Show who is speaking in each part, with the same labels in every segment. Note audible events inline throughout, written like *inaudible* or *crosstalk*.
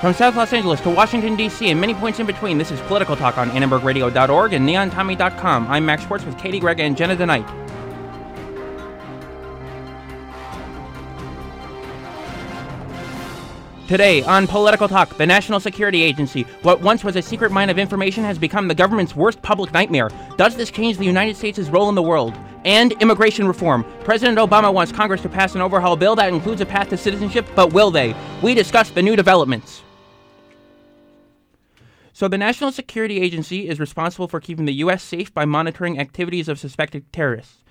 Speaker 1: From South Los Angeles to Washington, D.C., and many points in between, this is Political Talk on AnnenbergRadio.org and NeonTommy.com. I'm Max Schwartz with Katie Gregg and Jenna DeNight. Today on Political Talk, the National Security Agency, what once was a secret mine of information, has become the government's worst public nightmare. Does this change the United States' role in the world? And immigration reform. President Obama wants Congress to pass an overhaul bill that includes a path to citizenship, but will they? We discuss the new developments. So, the National Security Agency is responsible for keeping the U.S. safe by monitoring activities of suspected terrorists.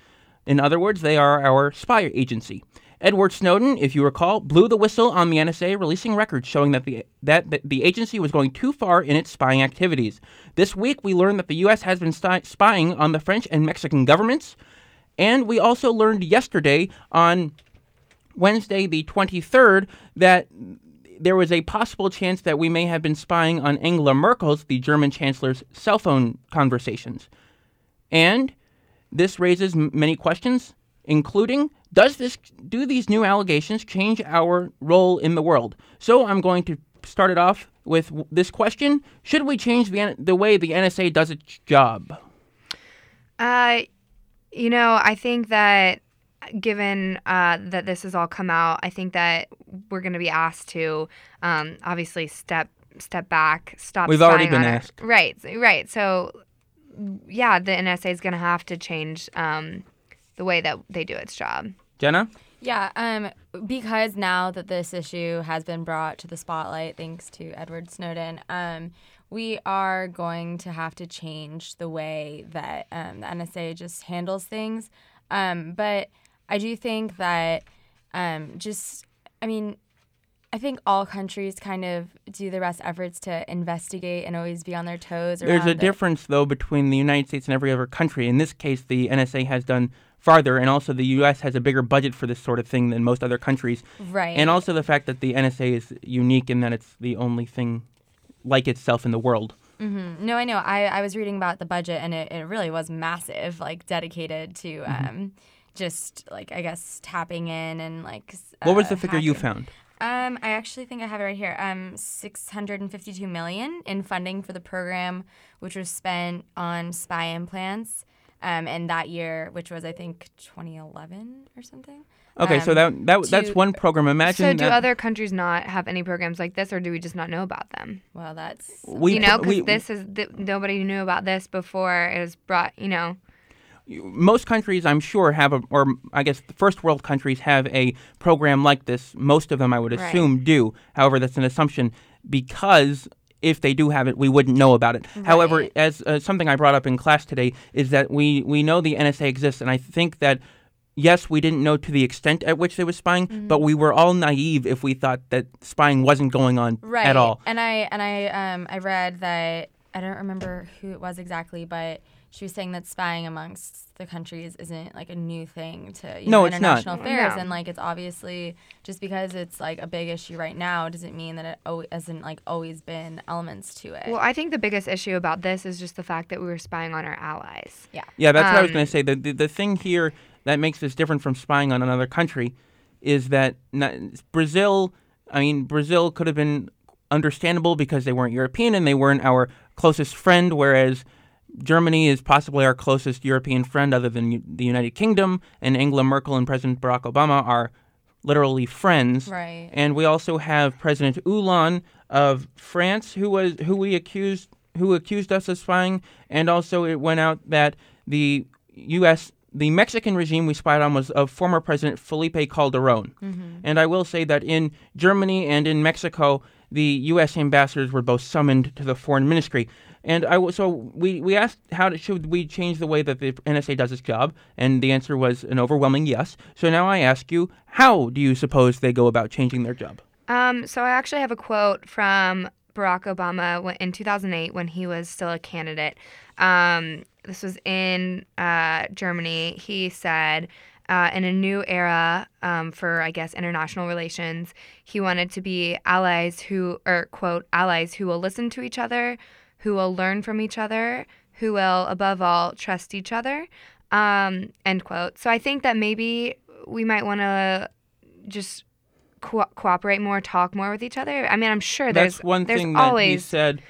Speaker 1: In other words, they are our spy agency. Edward Snowden, if you recall, blew the whistle on the NSA, releasing records showing that the, that, the agency was going too far in its spying activities. This week, we learned that the U.S. has been spying on the French and Mexican governments. And we also learned yesterday, on Wednesday, the 23rd, that there was a possible chance that we may have been spying on Angela Merkel's, the German chancellor's, cell phone conversations. And this raises m- many questions, including does this do these new allegations change our role in the world? So I'm going to start it off with w- this question: Should we change the the way the NSA does its job?
Speaker 2: Uh, you know, I think that given uh, that this has all come out, I think that we're going to be asked to um, obviously step step back, stop.
Speaker 1: We've already been
Speaker 2: on our-
Speaker 1: asked.
Speaker 2: right? Right. So, yeah, the NSA is going to have to change um, the way that they do its job.
Speaker 1: Jenna,
Speaker 3: Yeah, um, because now that this issue has been brought to the spotlight, thanks to Edward Snowden, um, we are going to have to change the way that um, the NSA just handles things. Um, but I do think that um, just, I mean, I think all countries kind of do their best efforts to investigate and always be on their toes.
Speaker 1: there's a
Speaker 3: it.
Speaker 1: difference though between the United States and every other country. In this case, the NSA has done farther, and also the U.S. has a bigger budget for this sort of thing than most other countries.
Speaker 3: Right.
Speaker 1: And also the fact that the NSA is unique in that it's the only thing like itself in the world.
Speaker 3: Mm-hmm. No, I know. I, I was reading about the budget, and it, it really was massive, like dedicated to
Speaker 1: Mm-hmm.
Speaker 3: Just like I guess tapping in and like. s-
Speaker 1: What was
Speaker 3: uh,
Speaker 1: the figure you found?
Speaker 3: Um, I actually think I have it right here. Um, six hundred and fifty-two million in funding for the program, which was spent on spy implants. Um, and that year, which was I think 2011 or something.
Speaker 1: Okay, so
Speaker 3: Um,
Speaker 1: that, that that's one program. Imagine
Speaker 2: so, do
Speaker 1: that
Speaker 2: other countries not have any programs like this, or do we just not know about them?
Speaker 3: Well, that's
Speaker 1: we
Speaker 2: you know, because this is th- nobody knew about this before it was brought. You know,
Speaker 1: most countries, I'm sure, have a, or I guess the first world countries have a program like this. Most of them, I would
Speaker 2: Right.
Speaker 1: assume, do. However, that's an assumption because if they do have it, we wouldn't know about it. However, as uh, something I brought up in class today is that we we know the NSA exists, and I think that. Yes, we didn't know to the extent at which they were spying,
Speaker 3: Mm-hmm.
Speaker 1: but we were all naive if we thought that spying wasn't going on
Speaker 3: right
Speaker 1: at all.
Speaker 3: and i and i um i read that i don't remember who it was exactly but she was saying that spying amongst the countries isn't like a new thing to you
Speaker 1: No,
Speaker 3: know,
Speaker 1: it's not.
Speaker 3: international affairs
Speaker 2: No.
Speaker 3: and like it's obviously just because it's like a big issue right now doesn't mean that it al- hasn't like always been elements to it
Speaker 2: well, I think the biggest issue about this is just the fact that we were spying on our allies.
Speaker 3: yeah
Speaker 1: Yeah, that's what I was
Speaker 2: Um,
Speaker 1: going to say. The, the the thing here that makes this different from spying on another country is that not, Brazil. I mean, Brazil could have been understandable because they weren't European and they weren't our closest friend, whereas Germany is possibly our closest European friend, other than U- the United Kingdom. And Angela Merkel and President Barack Obama are literally friends.
Speaker 3: right
Speaker 1: And we also have President Hollande of France, who was who we accused who accused us of spying, and also it went out that the U.S. the Mexican regime we spied on was of former President Felipe Calderon. Mm-hmm. And I will say that in Germany and in Mexico, the U.S. ambassadors were both summoned to the foreign ministry. And I so we, we asked how to, should we change the way that the NSA does its job, and the answer was an overwhelming yes. So now I ask you, how do you suppose they go about changing their job?
Speaker 2: Um, so I actually have a quote from Barack Obama in 2008 when he was still a candidate. Um, this was in uh, Germany. He said, uh, in a new era um, for, I guess, international relations, he wanted to be allies who, or quote, allies who will listen to each other, who will learn from each other, who will, above all, trust each other. Um, end quote. So I think that maybe we might want to just co- cooperate more, talk more with each other? I mean, I'm sure there's
Speaker 1: That's one
Speaker 2: there's
Speaker 1: thing that he said.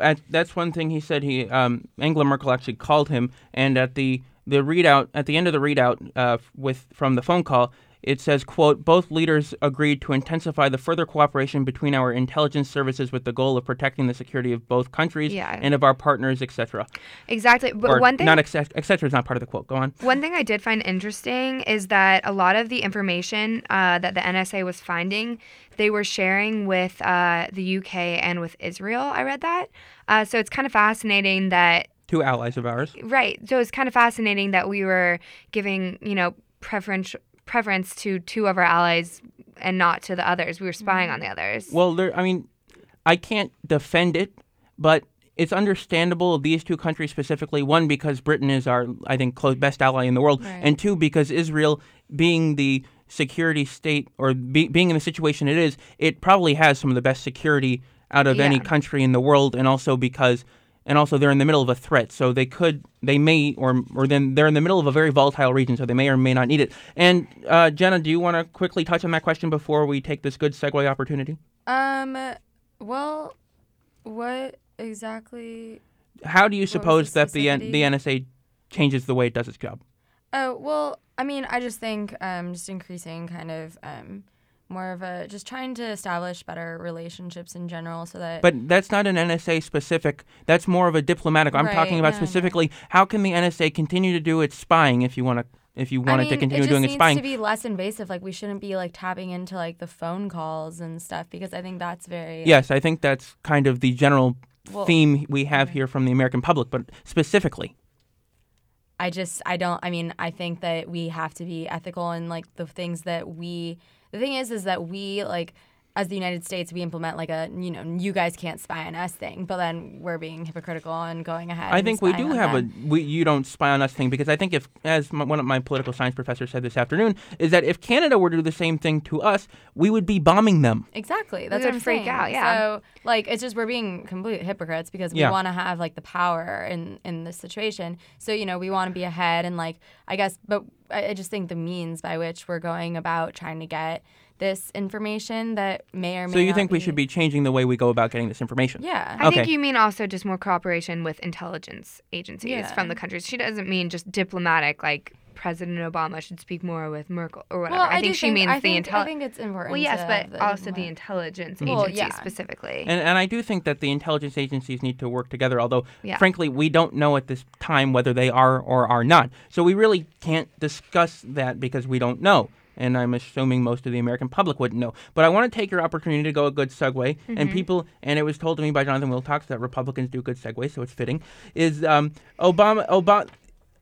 Speaker 1: At, that's one thing he said. He um, Angela Merkel actually called him, and at the the readout at the end of the readout uh, with from the phone call, it says, "quote Both leaders agreed to intensify the further cooperation between our intelligence services with the goal of protecting the security of both countries
Speaker 2: Yeah.
Speaker 1: and of our partners, etc."
Speaker 2: exactly. But
Speaker 1: Or
Speaker 2: one thing
Speaker 1: not etc. etc. is not part of the quote. Go on.
Speaker 2: One thing I did find interesting is that a lot of the information uh, that the NSA was finding, they were sharing with uh, the UK and with Israel. I read that. Uh, so it's kind of fascinating that,
Speaker 1: Two allies of ours.
Speaker 2: right. So it's kind of fascinating that we were giving, you know, preference preference to two of our allies and not to the others. We were spying on the mm-hmm. others.
Speaker 1: Well, there. I mean, I can't defend it, but it's understandable these two countries specifically. One because Britain is our, I think, close, best ally in the world,
Speaker 3: Right.
Speaker 1: and two because Israel, being the security state or be, being in the situation it is, it probably has some of the best security out of any country in the world, and also because. And also, they're in the middle of a threat, so they could, they may, or or then they're in the middle of a very volatile region, so they may or may not need it. And uh, Jenna, do you want to quickly touch on that question before we take this good segue opportunity?
Speaker 3: Um, well, what exactly?
Speaker 1: How do you suppose that the N- the NSA changes the way it does its job?
Speaker 3: Oh well, I mean, I just think um, just increasing kind of um, more of a just trying to establish better relationships in general, so that
Speaker 1: But that's not an NSA specific. That's more of a diplomatic. I'm talking about
Speaker 3: no.
Speaker 1: specifically how can the NSA continue to do its spying if you want to if you
Speaker 3: I
Speaker 1: want
Speaker 3: mean,
Speaker 1: to continue
Speaker 3: it
Speaker 1: doing its spying.
Speaker 3: to be less invasive. Like we shouldn't be like tapping into like the phone calls and stuff because I think that's very
Speaker 1: Yes, I think that's kind of the general
Speaker 3: Well,
Speaker 1: theme we have here from the American public, but specifically.
Speaker 3: I just I don't I mean I think that we have to be ethical in like the things that we the thing is is that we like as the United States we implement like a you know you guys can't spy on us thing but then we're being hypocritical and going ahead
Speaker 1: I
Speaker 3: and
Speaker 1: think we do have
Speaker 3: them.
Speaker 1: a we, you don't spy on us thing because I think if as m one of my political science professors said this afternoon is that if Canada were to do the same thing to us, we would be bombing them.
Speaker 3: Exactly. That's
Speaker 2: would
Speaker 3: what I'm
Speaker 2: freak
Speaker 3: saying.
Speaker 2: out, yeah.
Speaker 3: So like it's just we're being complete hypocrites because we
Speaker 1: Yeah.
Speaker 3: want to have like the power in in this situation. So you know we want to be ahead and like I guess, but I, I just think the means by which we're going about trying to get this information that may or may
Speaker 1: So you
Speaker 3: not
Speaker 1: think we should be changing the way we go about getting this information?
Speaker 3: Yeah.
Speaker 2: I think you mean also just more cooperation with intelligence agencies
Speaker 3: Yeah.
Speaker 2: from the countries. She doesn't mean just diplomatic, like President Obama should speak more with Merkel or whatever.
Speaker 3: well,
Speaker 2: I,
Speaker 3: do
Speaker 2: think she means
Speaker 3: I
Speaker 2: the
Speaker 3: think, I think it's important.
Speaker 2: Well, yes,
Speaker 3: to
Speaker 2: but
Speaker 3: the
Speaker 2: also the
Speaker 3: diplomat-
Speaker 2: intelligence
Speaker 3: Well,
Speaker 2: agencies
Speaker 3: yeah.
Speaker 2: specifically.
Speaker 1: And, and I do think that the intelligence agencies need to work together, although,
Speaker 2: Yeah.
Speaker 1: frankly, we don't know at this time whether they are or are not. So we really can't discuss that because we don't know. And I'm assuming most of the American public wouldn't know. But I want to take your opportunity to go a good segue. And people, and it was told to me by Jonathan Wilcox that Republicans do good segues, so it's fitting. Is um, Obama, Obama,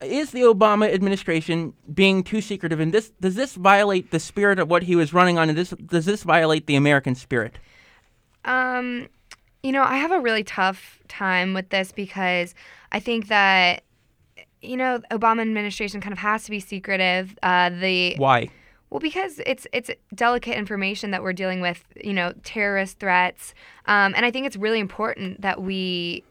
Speaker 1: is the Obama administration being too secretive? And this does this violate the spirit of what he was running on? And this does this violate the American spirit?
Speaker 2: Um, you know, I have a really tough time with this because I think that you know, Obama administration kind of has to be secretive. Uh, the
Speaker 1: Why?
Speaker 2: Well, because it's it's delicate information that we're dealing with, you know, terrorist threats, um, and I think it's really important that we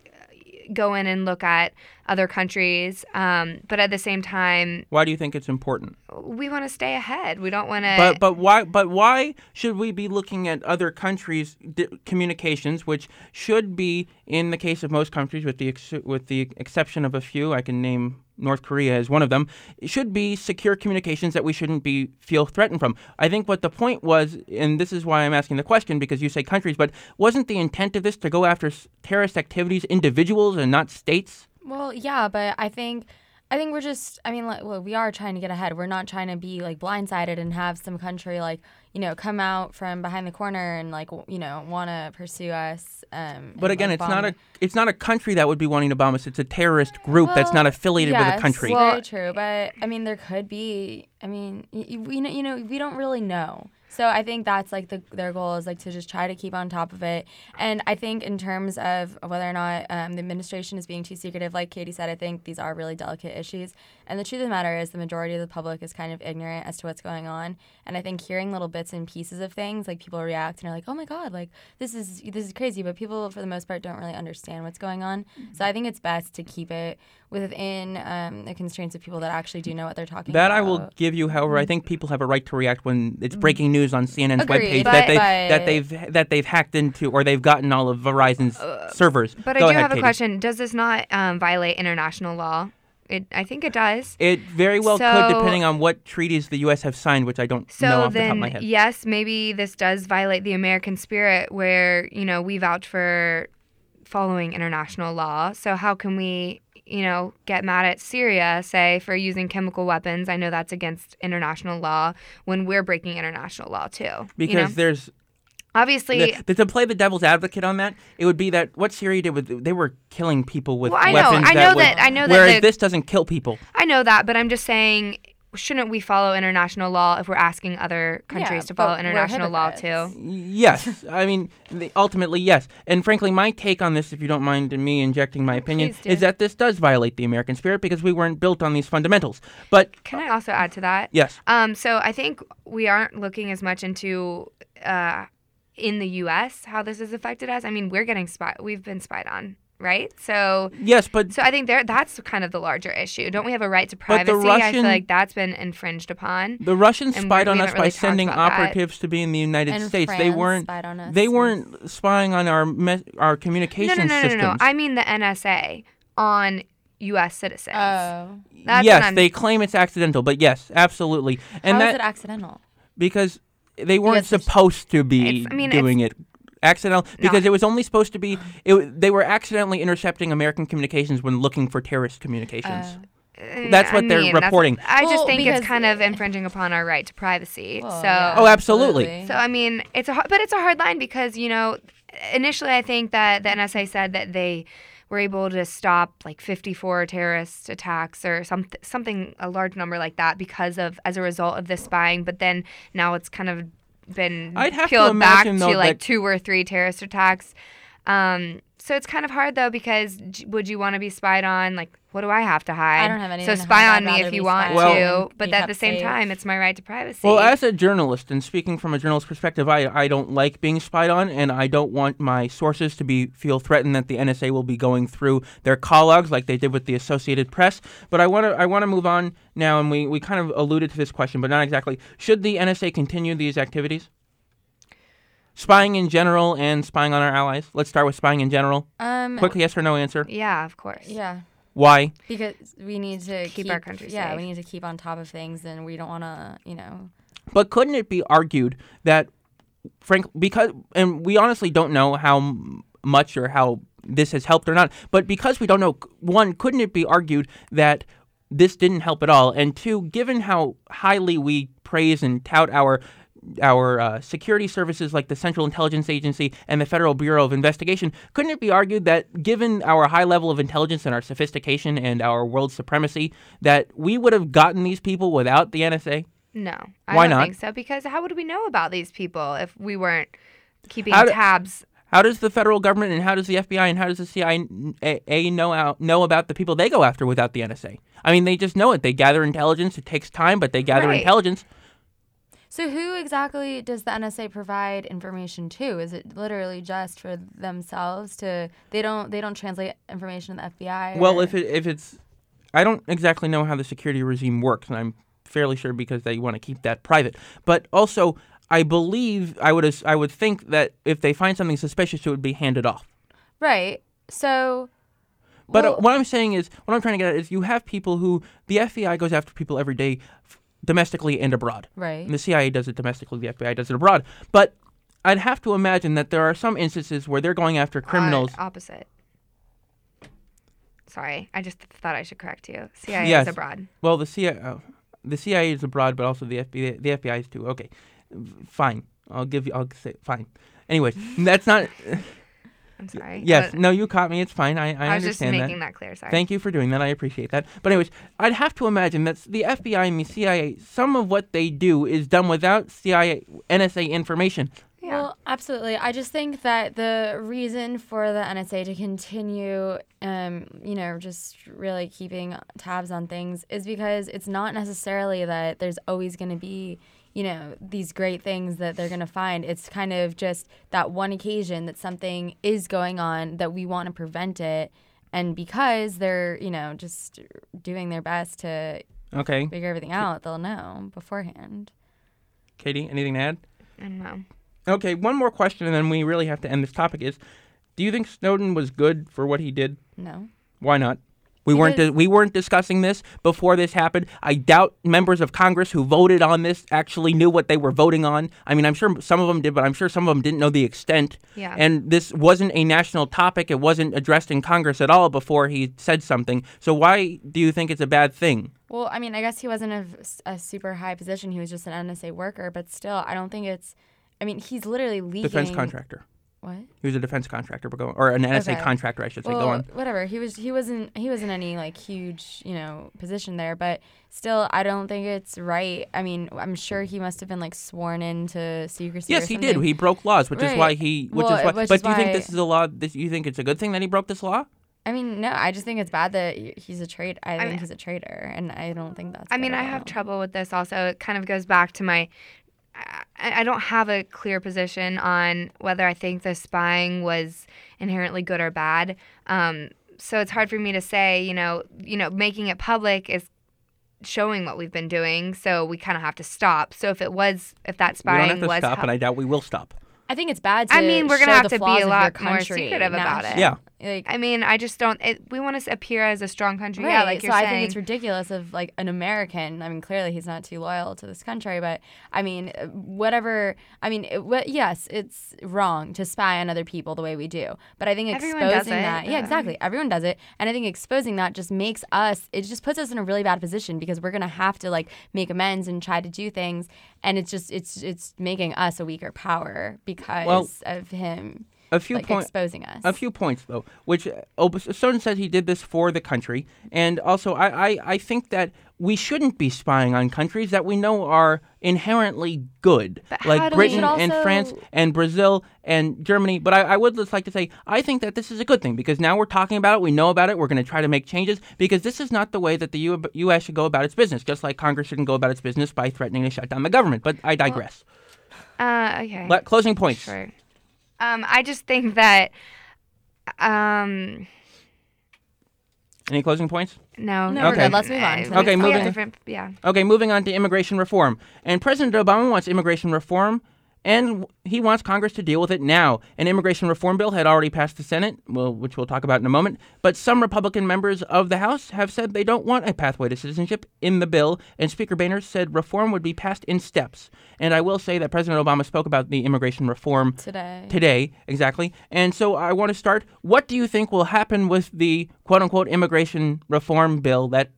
Speaker 2: go in and look at other countries, um, but at the same time,
Speaker 1: Why do you think it's important?
Speaker 2: we want to stay ahead. We don't want to.
Speaker 1: But but why but why should we be looking at other countries' di- communications, which should be in the case of most countries, with the ex- with the exception of a few, I can name North Korea is one of them, should be secure communications that we shouldn't be feel threatened from. I think what the point was, and this is why I'm asking the question because you say countries, but wasn't the intent of this to go after terrorist activities, individuals, and not states?
Speaker 3: Well, yeah, but I think I think we're just I mean like, well, we are trying to get ahead. We're not trying to be like blindsided and have some country like, you know, come out from behind the corner and like, you know, want to pursue us um
Speaker 1: But
Speaker 3: and,
Speaker 1: again,
Speaker 3: like,
Speaker 1: it's not a it's not a country that would be wanting to bomb us. It's a terrorist group that's not affiliated with a
Speaker 3: country.
Speaker 1: country.
Speaker 3: Very true, but I mean, there could be. I mean, y- y- we know, you know, we don't really know. So I think that's like the, their goal is like to just try to keep on top of it. And I think in terms of whether or not um, the administration is being too secretive, like Katie said, I think these are really delicate issues. And the truth of the matter is, the majority of the public is kind of ignorant as to what's going on. And I think hearing little bits and pieces of things, like people react and are like, "Oh my God, like this is this is crazy," but people for the most part don't really understand what's going on. So I think it's best to keep it within um, the constraints of people that actually do know what they're talking
Speaker 1: That
Speaker 3: about.
Speaker 1: I will give you. However,
Speaker 3: Mm-hmm.
Speaker 1: I think people have a right to react when it's breaking news on CNN's
Speaker 3: Agreed,
Speaker 1: webpage that they
Speaker 3: but-
Speaker 1: that they've that they've hacked into or they've gotten all of Verizon's servers.
Speaker 2: But
Speaker 1: Go
Speaker 2: I do
Speaker 1: ahead,
Speaker 2: have a
Speaker 1: Katie.
Speaker 2: question. Does this not um, violate international law? It, I think it does.
Speaker 1: It very well could, depending on what treaties the U.S. have signed, which I don't
Speaker 2: So
Speaker 1: know off the
Speaker 2: then,
Speaker 1: top of my head.
Speaker 2: yes, maybe this does violate the American spirit, where you know we vouch for following international law. So how can we, you know, get mad at Syria, say, for using chemical weapons? I know that's against international law when we're breaking international law too. you
Speaker 1: Because
Speaker 2: know?
Speaker 1: there's
Speaker 2: obviously,
Speaker 1: the, to play the devil's advocate on that, it would be that what Syria did with they were killing people with
Speaker 2: Well, I know-
Speaker 1: weapons
Speaker 2: I
Speaker 1: that
Speaker 2: know
Speaker 1: would-
Speaker 2: that- I know that
Speaker 1: whereas
Speaker 2: the-
Speaker 1: this doesn't kill people.
Speaker 2: I know that, but I'm just saying. Shouldn't we follow international law if we're asking other countries
Speaker 3: Yeah,
Speaker 2: to follow international law too?
Speaker 1: Yes, I mean the, ultimately yes, and frankly, my take on this, if you don't mind me injecting my opinion, is that this does violate the American spirit because we weren't built on these fundamentals. But
Speaker 2: Can I also add to that?
Speaker 1: yes,
Speaker 2: Um, so I think we aren't looking as much into uh, in the U.S. how this has affected us. I mean, we're getting spied. We've been spied on, right? So,
Speaker 1: yes, but
Speaker 2: so I think there that's kind of the larger issue. Don't we have a right to
Speaker 1: But the
Speaker 2: privacy? I feel like that's been infringed upon.
Speaker 1: the Russians spied on us
Speaker 2: really
Speaker 1: by sending
Speaker 2: about that.
Speaker 1: operatives to be in the United
Speaker 3: And
Speaker 1: States. they weren't.
Speaker 3: spied on us.
Speaker 1: They
Speaker 3: Yes.
Speaker 1: weren't spying on our me- our communication
Speaker 2: no, no, no, no,
Speaker 1: systems.
Speaker 2: no. I mean the NSA on U.S. citizens.
Speaker 3: Oh.
Speaker 2: That's
Speaker 1: yes, they claim it's accidental, but yes, absolutely, and
Speaker 3: How is
Speaker 1: that
Speaker 3: it accidental?
Speaker 1: because they weren't
Speaker 3: Because
Speaker 1: supposed to be
Speaker 2: I mean,
Speaker 1: doing it accidental because
Speaker 2: No.
Speaker 1: it was only supposed to be it, they were accidentally intercepting American communications when looking for terrorist communications.
Speaker 3: Uh,
Speaker 2: Uh,
Speaker 1: That's
Speaker 2: I
Speaker 1: what they're reporting.
Speaker 2: I just
Speaker 3: Well,
Speaker 2: think it's kind of infringing upon our right to privacy.
Speaker 3: well,
Speaker 2: so.
Speaker 3: yeah,
Speaker 1: Oh, absolutely.
Speaker 2: So I mean, it's a har- but it's a hard line because you know, initially I think that the NSA said that they were able to stop like 54 terrorist attacks or something something a large number like that because of as a result of this spying. But then now it's kind of been
Speaker 1: I'd have to
Speaker 2: peeled back
Speaker 1: imagine,
Speaker 2: to like two or three terrorist attacks. Um, so it's kind of hard though because would you want to be spied on? Like, what do I have to hide?
Speaker 3: I don't have anything
Speaker 2: So spy on me if you want
Speaker 1: Well-
Speaker 2: to, but at the same
Speaker 3: safe.
Speaker 2: time, it's my right to privacy.
Speaker 1: Well, as a journalist and speaking from a journalist's perspective, I, I don't like being spied on, and I don't want my sources to be feel threatened that the NSA will be going through their call logs like they did with the Associated Press. But I want to I want to move on now, and we, we kind of alluded to this question, but not exactly. Should the NSA continue these activities? Spying in general and spying on our allies. Let's start with spying in general.
Speaker 3: Um.
Speaker 1: Quick yes or no answer.
Speaker 2: yeah, of course.
Speaker 3: Yeah.
Speaker 1: Why?
Speaker 3: Because we need to
Speaker 2: Keep our country
Speaker 3: Yeah,
Speaker 2: safe.
Speaker 3: we need to keep on top of things, and we don't want to, you know.
Speaker 1: But couldn't it be argued that, frank, because, and we honestly don't know how much or how this has helped or not, but because we don't know, one, couldn't it be argued that this didn't help at all? And two, given how highly we praise and tout our our uh, security services like the Central Intelligence Agency and the Federal Bureau of Investigation, couldn't it be argued that given our high level of intelligence and our sophistication and our world supremacy, that we would have gotten these people without the NSA?
Speaker 2: No, I
Speaker 1: Why
Speaker 2: don't
Speaker 1: not?
Speaker 2: think so. Because how would we know about these people if we weren't keeping
Speaker 1: How do-
Speaker 2: tabs?
Speaker 1: How does the federal government and how does the FBI and how does the CIA know out, know about the people they go after without the NSA? I mean, they just know it. They gather intelligence. It takes time, but they gather
Speaker 2: Right.
Speaker 1: intelligence.
Speaker 3: So who exactly does the NSA provide information to? Is it literally just for themselves to? They don't. They don't translate information to the FBI.
Speaker 1: Well, if it, if it's, I don't exactly know how the security regime works, and I'm fairly sure because they want to keep that private. But also, I believe I would I would think that if they find something suspicious, it would be handed off.
Speaker 3: right. So.
Speaker 1: But uh,
Speaker 3: well,
Speaker 1: what I'm saying is, what I'm trying to get at is, you have people who the FBI goes after people every day, domestically and abroad.
Speaker 3: right.
Speaker 1: And the CIA does it domestically, the FBI does it abroad. But I'd have to imagine that there are some instances where they're going after criminals.
Speaker 2: Uh, opposite. Sorry, I just thought I should correct you. CIA
Speaker 1: Yes.
Speaker 2: is abroad.
Speaker 1: well, the CIA, oh, the CIA is abroad, but also the FBI, the FBI is too. Okay, fine. I'll give you. I'll say fine. Anyways, that's not. *laughs*
Speaker 2: I'm sorry.
Speaker 1: Yes, no, you caught me. It's fine. I, I,
Speaker 2: I was just
Speaker 1: understand that.
Speaker 2: making that, clear. Sorry.
Speaker 1: Thank you for doing that. I appreciate that. But anyways, I'd have to imagine that the FBI and the CIA, some of what they do is done without CIA NSA information.
Speaker 2: yeah.
Speaker 3: Well, absolutely. I just think that the reason for the NSA to continue, um, you know, just really keeping tabs on things is because it's not necessarily that there's always going to be, you know, these great things that they're going to find. It's kind of just that one occasion that something is going on that we want to prevent it. And because they're, you know, just doing their best to
Speaker 1: Okay,
Speaker 3: figure everything out, they'll know beforehand.
Speaker 1: Katie, anything to add?
Speaker 2: I don't know.
Speaker 1: Okay, one more question, and then we really have to end this topic. Is do you think Snowden was good for what he did?
Speaker 3: No.
Speaker 1: Why not? We weren't di- we weren't discussing this before this happened. I doubt members of Congress who voted on this actually knew what they were voting on. I mean, I'm sure some of them did, but I'm sure some of them didn't know the extent.
Speaker 2: Yeah.
Speaker 1: And this wasn't a national topic. It wasn't addressed in Congress at all before he said something. So why do you think it's a bad thing?
Speaker 3: Well, I mean, I guess he wasn't a, a super high position. He was just an NSA worker, but still, I don't think it's. I mean, he's literally leaking.
Speaker 1: Defense contractor.
Speaker 3: What?
Speaker 1: He was a defense contractor, but go or an NSA
Speaker 3: Okay.
Speaker 1: contractor, I should say.
Speaker 3: Well,
Speaker 1: go on.
Speaker 3: whatever. He was. He wasn't. He wasn't any like huge, you know, position there. But still, I don't think it's right. I mean, I'm sure he must have been like sworn into secrecy. or
Speaker 1: Yes, he did. He broke laws, which is why he. Which
Speaker 3: Well,
Speaker 1: is why.
Speaker 3: which
Speaker 1: but
Speaker 3: is
Speaker 1: do you think this is a law? This, you think it's a good thing that he broke this law?
Speaker 3: I mean, no. I just think it's bad that he's a traitor. I, think
Speaker 2: mean-
Speaker 3: he's a traitor, and I don't think that's.
Speaker 2: I
Speaker 3: good
Speaker 2: mean,
Speaker 3: at
Speaker 2: I have trouble with this also. It kind of goes back to my. I, I don't have a clear position on whether I think the spying was inherently good or bad. Um, so it's hard for me to say. You know, you know, making it public is showing what we've been doing. So we kind of have to stop. So if it was, if that
Speaker 1: we
Speaker 2: spying
Speaker 1: don't have to
Speaker 2: was,
Speaker 1: stop,
Speaker 2: hel-
Speaker 1: and I doubt we will stop.
Speaker 3: I think it's bad. To
Speaker 2: I mean, we're gonna have to be a lot more
Speaker 3: country
Speaker 2: secretive about it.
Speaker 1: Yeah.
Speaker 3: Like,
Speaker 2: I mean, I just don't. It, we want to appear as a strong country.
Speaker 3: Right.
Speaker 2: Yeah, like
Speaker 3: so
Speaker 2: you're
Speaker 3: I
Speaker 2: saying.
Speaker 3: think it's ridiculous of like an American. I mean, clearly he's not too loyal to this country, but I mean, uh, whatever. I mean, it, what, yes, it's wrong to spy on other people the way we do, but I think
Speaker 2: Everyone
Speaker 3: exposing
Speaker 2: does it,
Speaker 3: that, yeah, exactly, everyone does it, and I think exposing that just makes us. It just puts us in a really bad position because we're gonna have to like make amends and try to do things, and it's just it's it's making us a weaker power because
Speaker 1: Well,
Speaker 3: of him
Speaker 1: A few
Speaker 3: like
Speaker 1: points.
Speaker 3: exposing us.
Speaker 1: A few points, though, which uh, Snowden says he did this for the country, and also I, I, I think that we shouldn't be spying on countries that we know are inherently good,
Speaker 2: But
Speaker 1: like
Speaker 2: how do we-
Speaker 1: Britain
Speaker 3: should
Speaker 1: and France and Brazil and Germany. But I, I would just like to say I think that this is a good thing because now we're talking about it, we know about it, we're going to try to make changes because this is not the way that the U- U.S. should go about its business. Just like Congress shouldn't go about its business by threatening to shut down the government. But I digress.
Speaker 2: uh, okay.
Speaker 1: Closing points.
Speaker 2: Sure. Um, I just think that. Um,
Speaker 1: Any closing points?
Speaker 2: no.
Speaker 3: No, we're
Speaker 1: Okay.
Speaker 3: good. Let's move on.
Speaker 2: Uh,
Speaker 1: Okay,
Speaker 2: yeah,
Speaker 1: moving-
Speaker 2: Different, yeah.
Speaker 1: Okay, moving on to immigration reform. And President Obama wants immigration reform, and he wants Congress to deal with it now. An immigration reform bill had already passed the Senate, well, which we'll talk about in a moment. But some Republican members of the House have said they don't want a pathway to citizenship in the bill, and Speaker Boehner said reform would be passed in steps. And I will say that President Obama spoke about the immigration reform
Speaker 3: today.
Speaker 1: today, exactly. And so I want to start. What do you think will happen with the quote unquote immigration reform bill that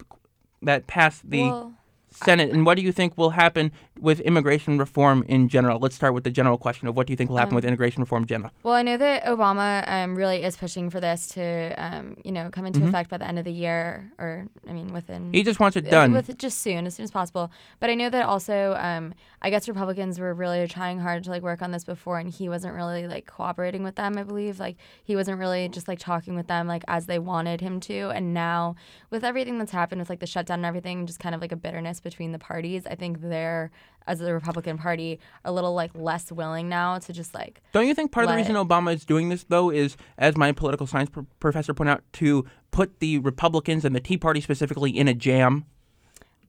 Speaker 1: that passed the
Speaker 3: Well,
Speaker 1: Senate, and what do you think will happen with immigration reform in general? Let's start with the general question of what do you think will happen
Speaker 3: Um,
Speaker 1: with immigration reform general?
Speaker 3: Well, I know that Obama um, really is pushing for this to, um, you know, come into
Speaker 1: Mhm.
Speaker 3: effect by the end of the year, or I mean, within
Speaker 1: He just wants it done.
Speaker 3: with just soon, as soon as possible. But I know that also, um, I guess Republicans were really trying hard to like work on this before, and he wasn't really like cooperating with them. I believe like he wasn't really just like talking with them like as they wanted him to. And now with everything that's happened with like the shutdown and everything, just kind of like a bitterness between the parties. I think they're as the Republican Party a little like less willing now to just like
Speaker 1: Don't you think part of the reason
Speaker 3: it-
Speaker 1: Obama is doing this, though, is, as my political science pr- professor pointed out, to put the Republicans and the Tea Party specifically in a jam?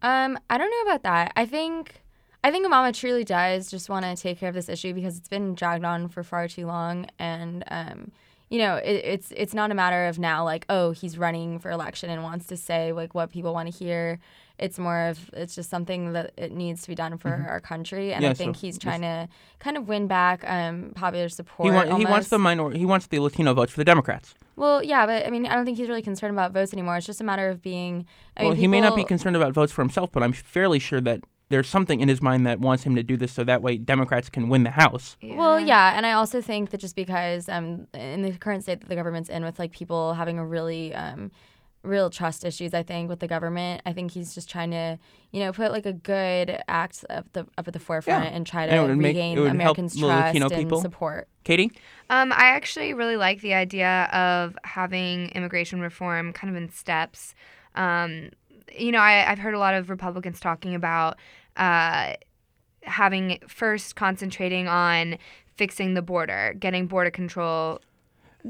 Speaker 3: Um, I don't know about that. I think I think Obama truly does just want to take care of this issue because it's been dragged on for far too long, and um, you know, it, it's it's not a matter of now like oh he's running for election and wants to say like what people want to hear. It's more of it's just something that it needs to be done for our country, and
Speaker 1: Yeah,
Speaker 3: I
Speaker 1: so
Speaker 3: think he's trying to kind of win back um, popular support.
Speaker 1: He, want, he wants the minor. He wants the Latino votes for the Democrats.
Speaker 3: Well, yeah, but I mean, I don't think he's really concerned about votes anymore. It's just a matter of being. I
Speaker 1: well,
Speaker 3: mean,
Speaker 1: he may not be concerned about votes for himself, but I'm fairly sure that there's something in his mind that wants him to do this so that way Democrats can win the House.
Speaker 3: Well, yeah, and I also think that just because um, in the current state that the government's in, with like people having a really um, real trust issues, I think with the government, I think he's just trying to, you know, put like a good act up the up at the forefront
Speaker 1: Yeah.
Speaker 3: and try to
Speaker 1: it would make-
Speaker 3: regain
Speaker 1: it
Speaker 3: Americans' trust and
Speaker 1: people.
Speaker 3: support.
Speaker 1: Katie?
Speaker 2: Um, I actually really like the idea of having immigration reform kind of in steps. Um, you know, I, I've heard a lot of Republicans talking about uh, having first concentrating on fixing the border, getting border control.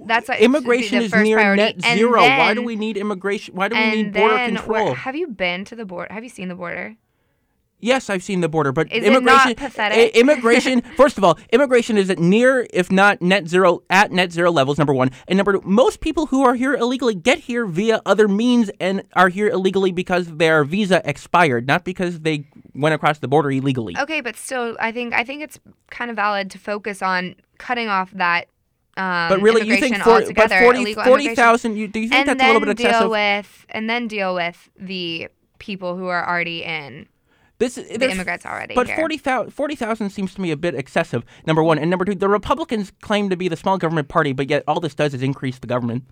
Speaker 2: That's like
Speaker 1: Immigration is near
Speaker 2: priority.
Speaker 1: net zero. Why do we need immigration? Why do we need border
Speaker 2: then,
Speaker 1: control?
Speaker 2: have you been to the border? Have you seen the border?
Speaker 1: Yes, I've seen the border, but
Speaker 2: Is it not
Speaker 1: immigration,
Speaker 2: pathetic?
Speaker 1: i- immigration. *laughs* first of all, immigration is at near, if not net zero, at net zero levels. Number one, and number two, most people who are here illegally get here via other means and are here illegally because their visa expired, not because they went across the border illegally.
Speaker 2: Okay, but still, I think I think it's kind of valid to focus on cutting off that. Um,
Speaker 1: but really, you think for, but
Speaker 2: altogether,
Speaker 1: 40
Speaker 2: illegal
Speaker 1: 40,000, you, do you think
Speaker 2: and
Speaker 1: that's a little bit
Speaker 2: deal
Speaker 1: excessive?
Speaker 2: with and then deal with the people who are already in
Speaker 1: This
Speaker 2: the immigrants already
Speaker 1: But
Speaker 2: here.
Speaker 1: 40,000 40,000 seems to me a bit excessive, number one. And number two, the Republicans claim to be the small government party, but yet all this does is increase the government.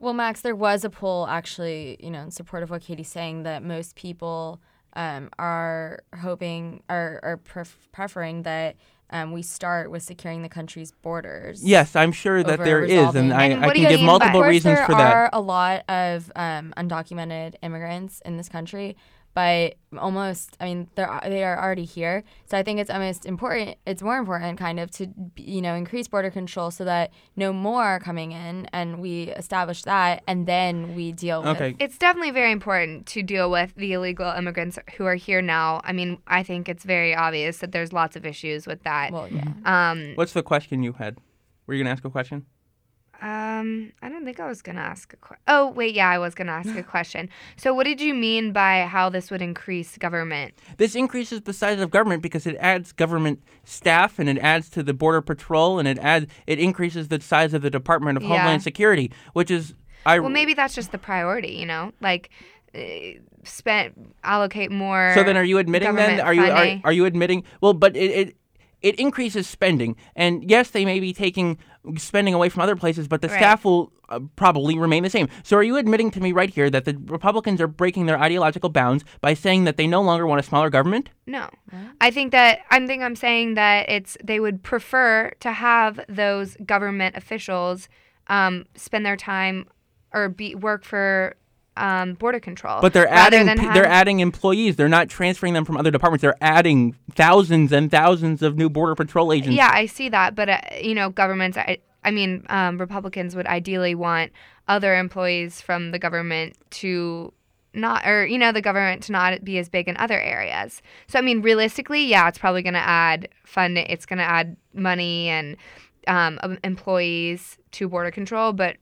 Speaker 3: Well, Max, there was a poll actually, you know, in support of what Katie's saying that most people um, are hoping are, are pref- preferring that um, we start with securing the country's borders.
Speaker 1: Yes, I'm sure that
Speaker 3: Over
Speaker 1: there is,
Speaker 3: resolving-
Speaker 1: and I,
Speaker 2: And
Speaker 1: I
Speaker 2: what
Speaker 1: can give multiple reasons for that.
Speaker 3: There are a lot of um, undocumented immigrants in this country, but almost, I mean, they're they are already here. So I think it's almost important. It's more important, kind of, to you know increase border control so that no more are coming in, and we establish that, and then we deal
Speaker 1: Okay.
Speaker 3: with.
Speaker 2: It's definitely very important to deal with the illegal immigrants who are here now. I mean, I think it's very obvious that there's lots of issues with that.
Speaker 3: Well, yeah.
Speaker 2: Um,
Speaker 1: What's the question you had? Were you going to ask a question?
Speaker 2: Um, I don't think I was gonna ask a question. Oh, wait, yeah, I was gonna ask a *laughs* question. So, what did you mean by how this would increase government?
Speaker 1: This increases the size of government because it adds government staff and it adds to the border patrol and it adds it increases the size of the Department of
Speaker 2: Yeah.
Speaker 1: Homeland Security, which is I
Speaker 2: Well, maybe that's just the priority, you know, like uh, spend allocate more.
Speaker 1: So then, are you admitting then? Are you are, are you admitting? Well, but it, it it increases spending, and yes, they may be taking spending away from other places, but the
Speaker 2: Right.
Speaker 1: staff will uh, probably remain the same. So, are you admitting to me right here that the Republicans are breaking their ideological bounds by saying that they no longer want a smaller government?
Speaker 2: No, I think that I think I'm saying that it's they would prefer to have those government officials um, spend their time or be work for um, border control.
Speaker 1: But they're adding pe-
Speaker 2: have-
Speaker 1: they're adding employees. They're not transferring them from other departments. They're adding thousands and thousands of new border patrol agents.
Speaker 2: Yeah, I see that, but uh, you know, governments. I, I mean, um, Republicans would ideally want other employees from the government to not, or you know, the government to not be as big in other areas. So, I mean, realistically, yeah, it's probably going to add fund it's going to add money and um, employees to border control, but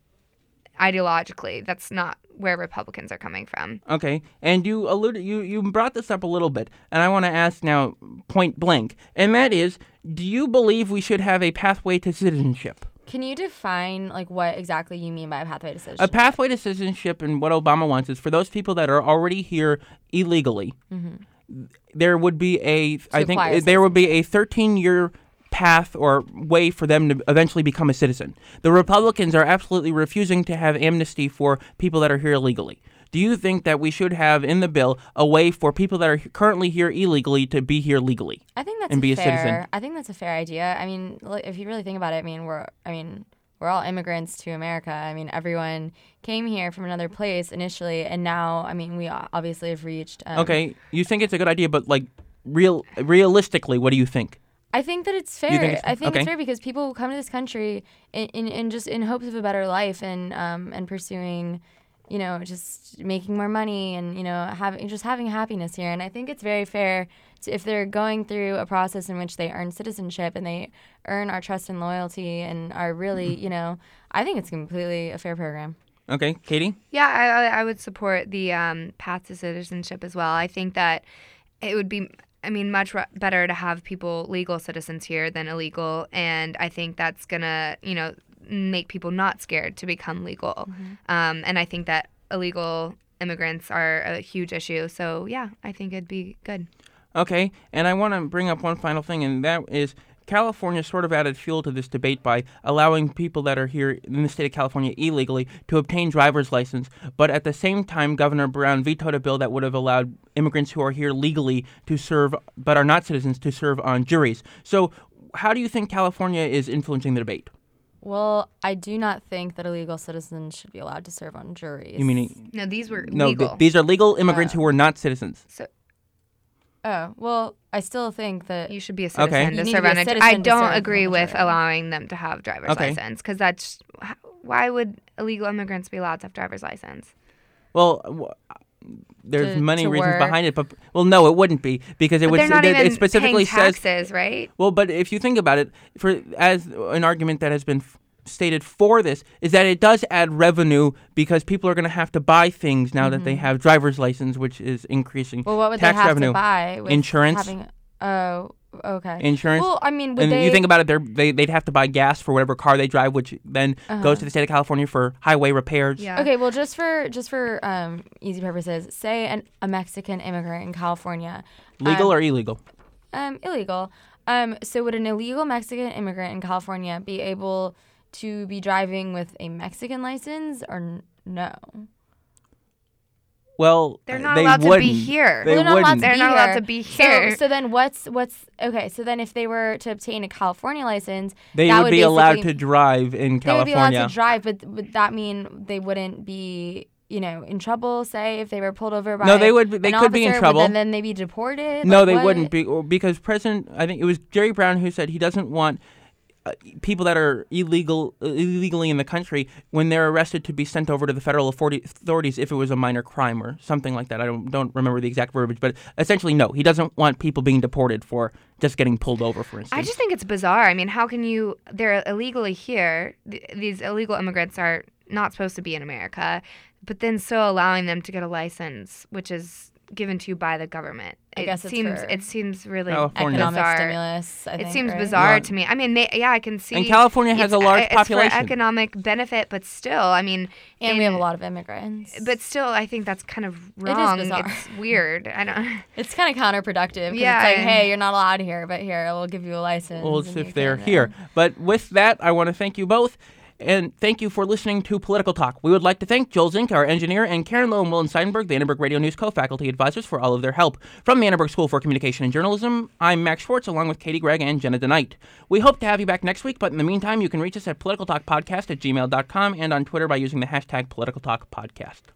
Speaker 2: ideologically, that's not where Republicans are coming from.
Speaker 1: Okay, and you alluded you you brought this up a little bit, and I want to ask now point blank, and that is, do you believe we should have a pathway to citizenship?
Speaker 3: Can you define like what exactly you mean by a pathway to citizenship?
Speaker 1: A pathway to citizenship, and what Obama wants is for those people that are already here illegally, mm-hmm. there would be a I think there would be a 13 year path or way for them to eventually become a citizen. The Republicans are absolutely refusing to have amnesty for people that are here illegally. Do you think that we should have in the bill a way for people that are currently here illegally to be here legally?
Speaker 3: I think that's
Speaker 1: and be a
Speaker 3: fair.
Speaker 1: citizen.
Speaker 3: I think that's a fair idea. I mean, if you really think about it, I mean, we're I mean, we're all immigrants to America. I mean, everyone came here from another place initially, and now, I mean, we obviously have reached. Um,
Speaker 1: Okay, you think it's a good idea, but like real realistically, what do you think?
Speaker 3: I think that it's fair.
Speaker 1: think it's-
Speaker 3: I think
Speaker 1: okay.
Speaker 3: it's fair because people come to this country in, in, in just in hopes of a better life and um and pursuing, you know, just making more money and you know having just having happiness here. And I think it's very fair to, if they're going through a process in which they earn citizenship and they earn our trust and loyalty and are really,
Speaker 1: Mm-hmm.
Speaker 3: you know, I think it's completely a fair program.
Speaker 1: Okay, Katie.
Speaker 2: Yeah, I, I- I would support the um, path to citizenship as well. I think that it would be, I mean, much re- better to have people legal citizens here than illegal, and I think that's gonna, you know, make people not scared to become legal. Um, and I think that illegal immigrants are a huge issue. So yeah, I think it'd be good.
Speaker 1: Okay, and I want to bring up one final thing, and that is California sort of added fuel to this debate by allowing people that are here in the state of California illegally to obtain driver's license. But at the same time, Governor Brown vetoed a bill that would have allowed immigrants who are here legally to serve, but are not citizens, to serve on juries. So, how do you think California is influencing the debate?
Speaker 3: Well, I do not think that illegal citizens should be allowed to serve on juries.
Speaker 1: You mean
Speaker 2: No, these were
Speaker 1: no? th- these are legal immigrants uh, who are not citizens.
Speaker 2: so
Speaker 3: Oh well, I still think that
Speaker 2: you should be a citizen
Speaker 1: Okay.
Speaker 2: to
Speaker 3: You need
Speaker 2: serve
Speaker 3: to be
Speaker 2: on
Speaker 3: a
Speaker 2: a.
Speaker 3: citizen
Speaker 2: I
Speaker 3: to
Speaker 2: don't
Speaker 3: serve
Speaker 2: agree with
Speaker 3: jury.
Speaker 2: allowing them to have driver's
Speaker 1: Okay.
Speaker 2: license because that's why would illegal immigrants be allowed to have driver's license?
Speaker 1: Well, w- there's
Speaker 3: To-
Speaker 1: many
Speaker 3: to
Speaker 1: reasons
Speaker 3: work.
Speaker 1: behind it, but well, no, it wouldn't be because it
Speaker 2: But
Speaker 1: would.
Speaker 2: they're not
Speaker 1: it,
Speaker 2: even
Speaker 1: it specifically
Speaker 2: paying
Speaker 1: says
Speaker 2: taxes, right?
Speaker 1: Well, but if you think about it, for as an argument that has been f- stated for this is that it does add revenue because people are going to have to buy things now that they have driver's license, which is increasing
Speaker 3: Mm-hmm. Well, what would
Speaker 1: tax
Speaker 3: they have
Speaker 1: revenue.
Speaker 3: to buy? With
Speaker 1: Insurance.
Speaker 3: Having, oh, okay.
Speaker 1: Insurance.
Speaker 3: Well, I mean, would
Speaker 1: and
Speaker 3: they?
Speaker 1: you think about it, they're, they they'd have to buy gas for whatever car they drive, which then
Speaker 3: Uh-huh.
Speaker 1: goes to the state of California for highway repairs.
Speaker 2: Yeah.
Speaker 3: Okay, well, just for just for um, easy purposes, say an, a Mexican immigrant in California,
Speaker 1: Legal
Speaker 3: um,
Speaker 1: or illegal?
Speaker 3: um, illegal. Um, so would an illegal Mexican immigrant in California be able to be driving with a Mexican license or n- no?
Speaker 1: Well,
Speaker 2: They're not
Speaker 1: they
Speaker 2: allowed to be here.
Speaker 1: They
Speaker 3: Well, they're not allowed
Speaker 1: wouldn't.
Speaker 3: to
Speaker 2: They're
Speaker 3: be
Speaker 2: not allowed
Speaker 3: here.
Speaker 2: to be
Speaker 3: So-
Speaker 2: here.
Speaker 3: So, then what's what's okay? So then if they were to obtain a California license,
Speaker 1: They
Speaker 3: that
Speaker 1: would be allowed to drive in California.
Speaker 3: They would be allowed to drive, but would that mean they wouldn't be, you know, in trouble? Say if they were pulled over by
Speaker 1: No, they would- they
Speaker 3: an
Speaker 1: could be in
Speaker 3: officer, would
Speaker 1: trouble.
Speaker 3: then, then they'd be deported.
Speaker 1: No,
Speaker 3: Like,
Speaker 1: they
Speaker 3: what?
Speaker 1: wouldn't be because President. I think it was Jerry Brown who said he doesn't want uh, people that are illegal uh, illegally in the country when they're arrested to be sent over to the federal authorities if it was a minor crime or something like that. I don't don't remember the exact verbiage, but essentially, no, he doesn't want people being deported for just getting pulled over, for instance.
Speaker 2: I just think it's bizarre. I mean, how can you? They're illegally here. Th- these illegal immigrants are not supposed to be in America, but then so allowing them to get a license, which is given to you by the government.
Speaker 3: I
Speaker 2: it
Speaker 3: guess it's
Speaker 2: seems
Speaker 3: for
Speaker 2: it seems really
Speaker 1: California.
Speaker 3: economic
Speaker 2: bizarre.
Speaker 3: stimulus. I
Speaker 2: It seems
Speaker 3: right?
Speaker 2: bizarre
Speaker 1: Yeah.
Speaker 2: to me. I mean, may, yeah, I can see.
Speaker 1: and California has a large
Speaker 2: it's
Speaker 1: population.
Speaker 2: for economic benefit, but still, I mean,
Speaker 3: and we have a lot of immigrants.
Speaker 2: But still, I think that's kind of
Speaker 3: is
Speaker 2: wrong.
Speaker 3: bizarre.
Speaker 2: It's weird. I don't. *laughs*
Speaker 3: it's kind of counterproductive.
Speaker 2: Yeah,
Speaker 3: it's like,
Speaker 2: I-
Speaker 3: hey, you're not allowed here, but here we'll give you a license.
Speaker 1: Well, it's if they're
Speaker 3: can, uh,
Speaker 1: here. But with that, I want to thank you both. And thank you for listening to Political Talk. We would like to thank Joel Zink, our engineer, and Karen Lowe and Willa Seidenberg, the Annenberg Radio News co-faculty advisors, for all of their help. From the Annenberg School for Communication and Journalism, I'm Max Schwartz, along with Katie Gregg and Jenna DeNight. We hope to have you back next week, but in the meantime, you can reach us at politicaltalkpodcast at gmail.com and on Twitter by using the hashtag Political Talk Podcast.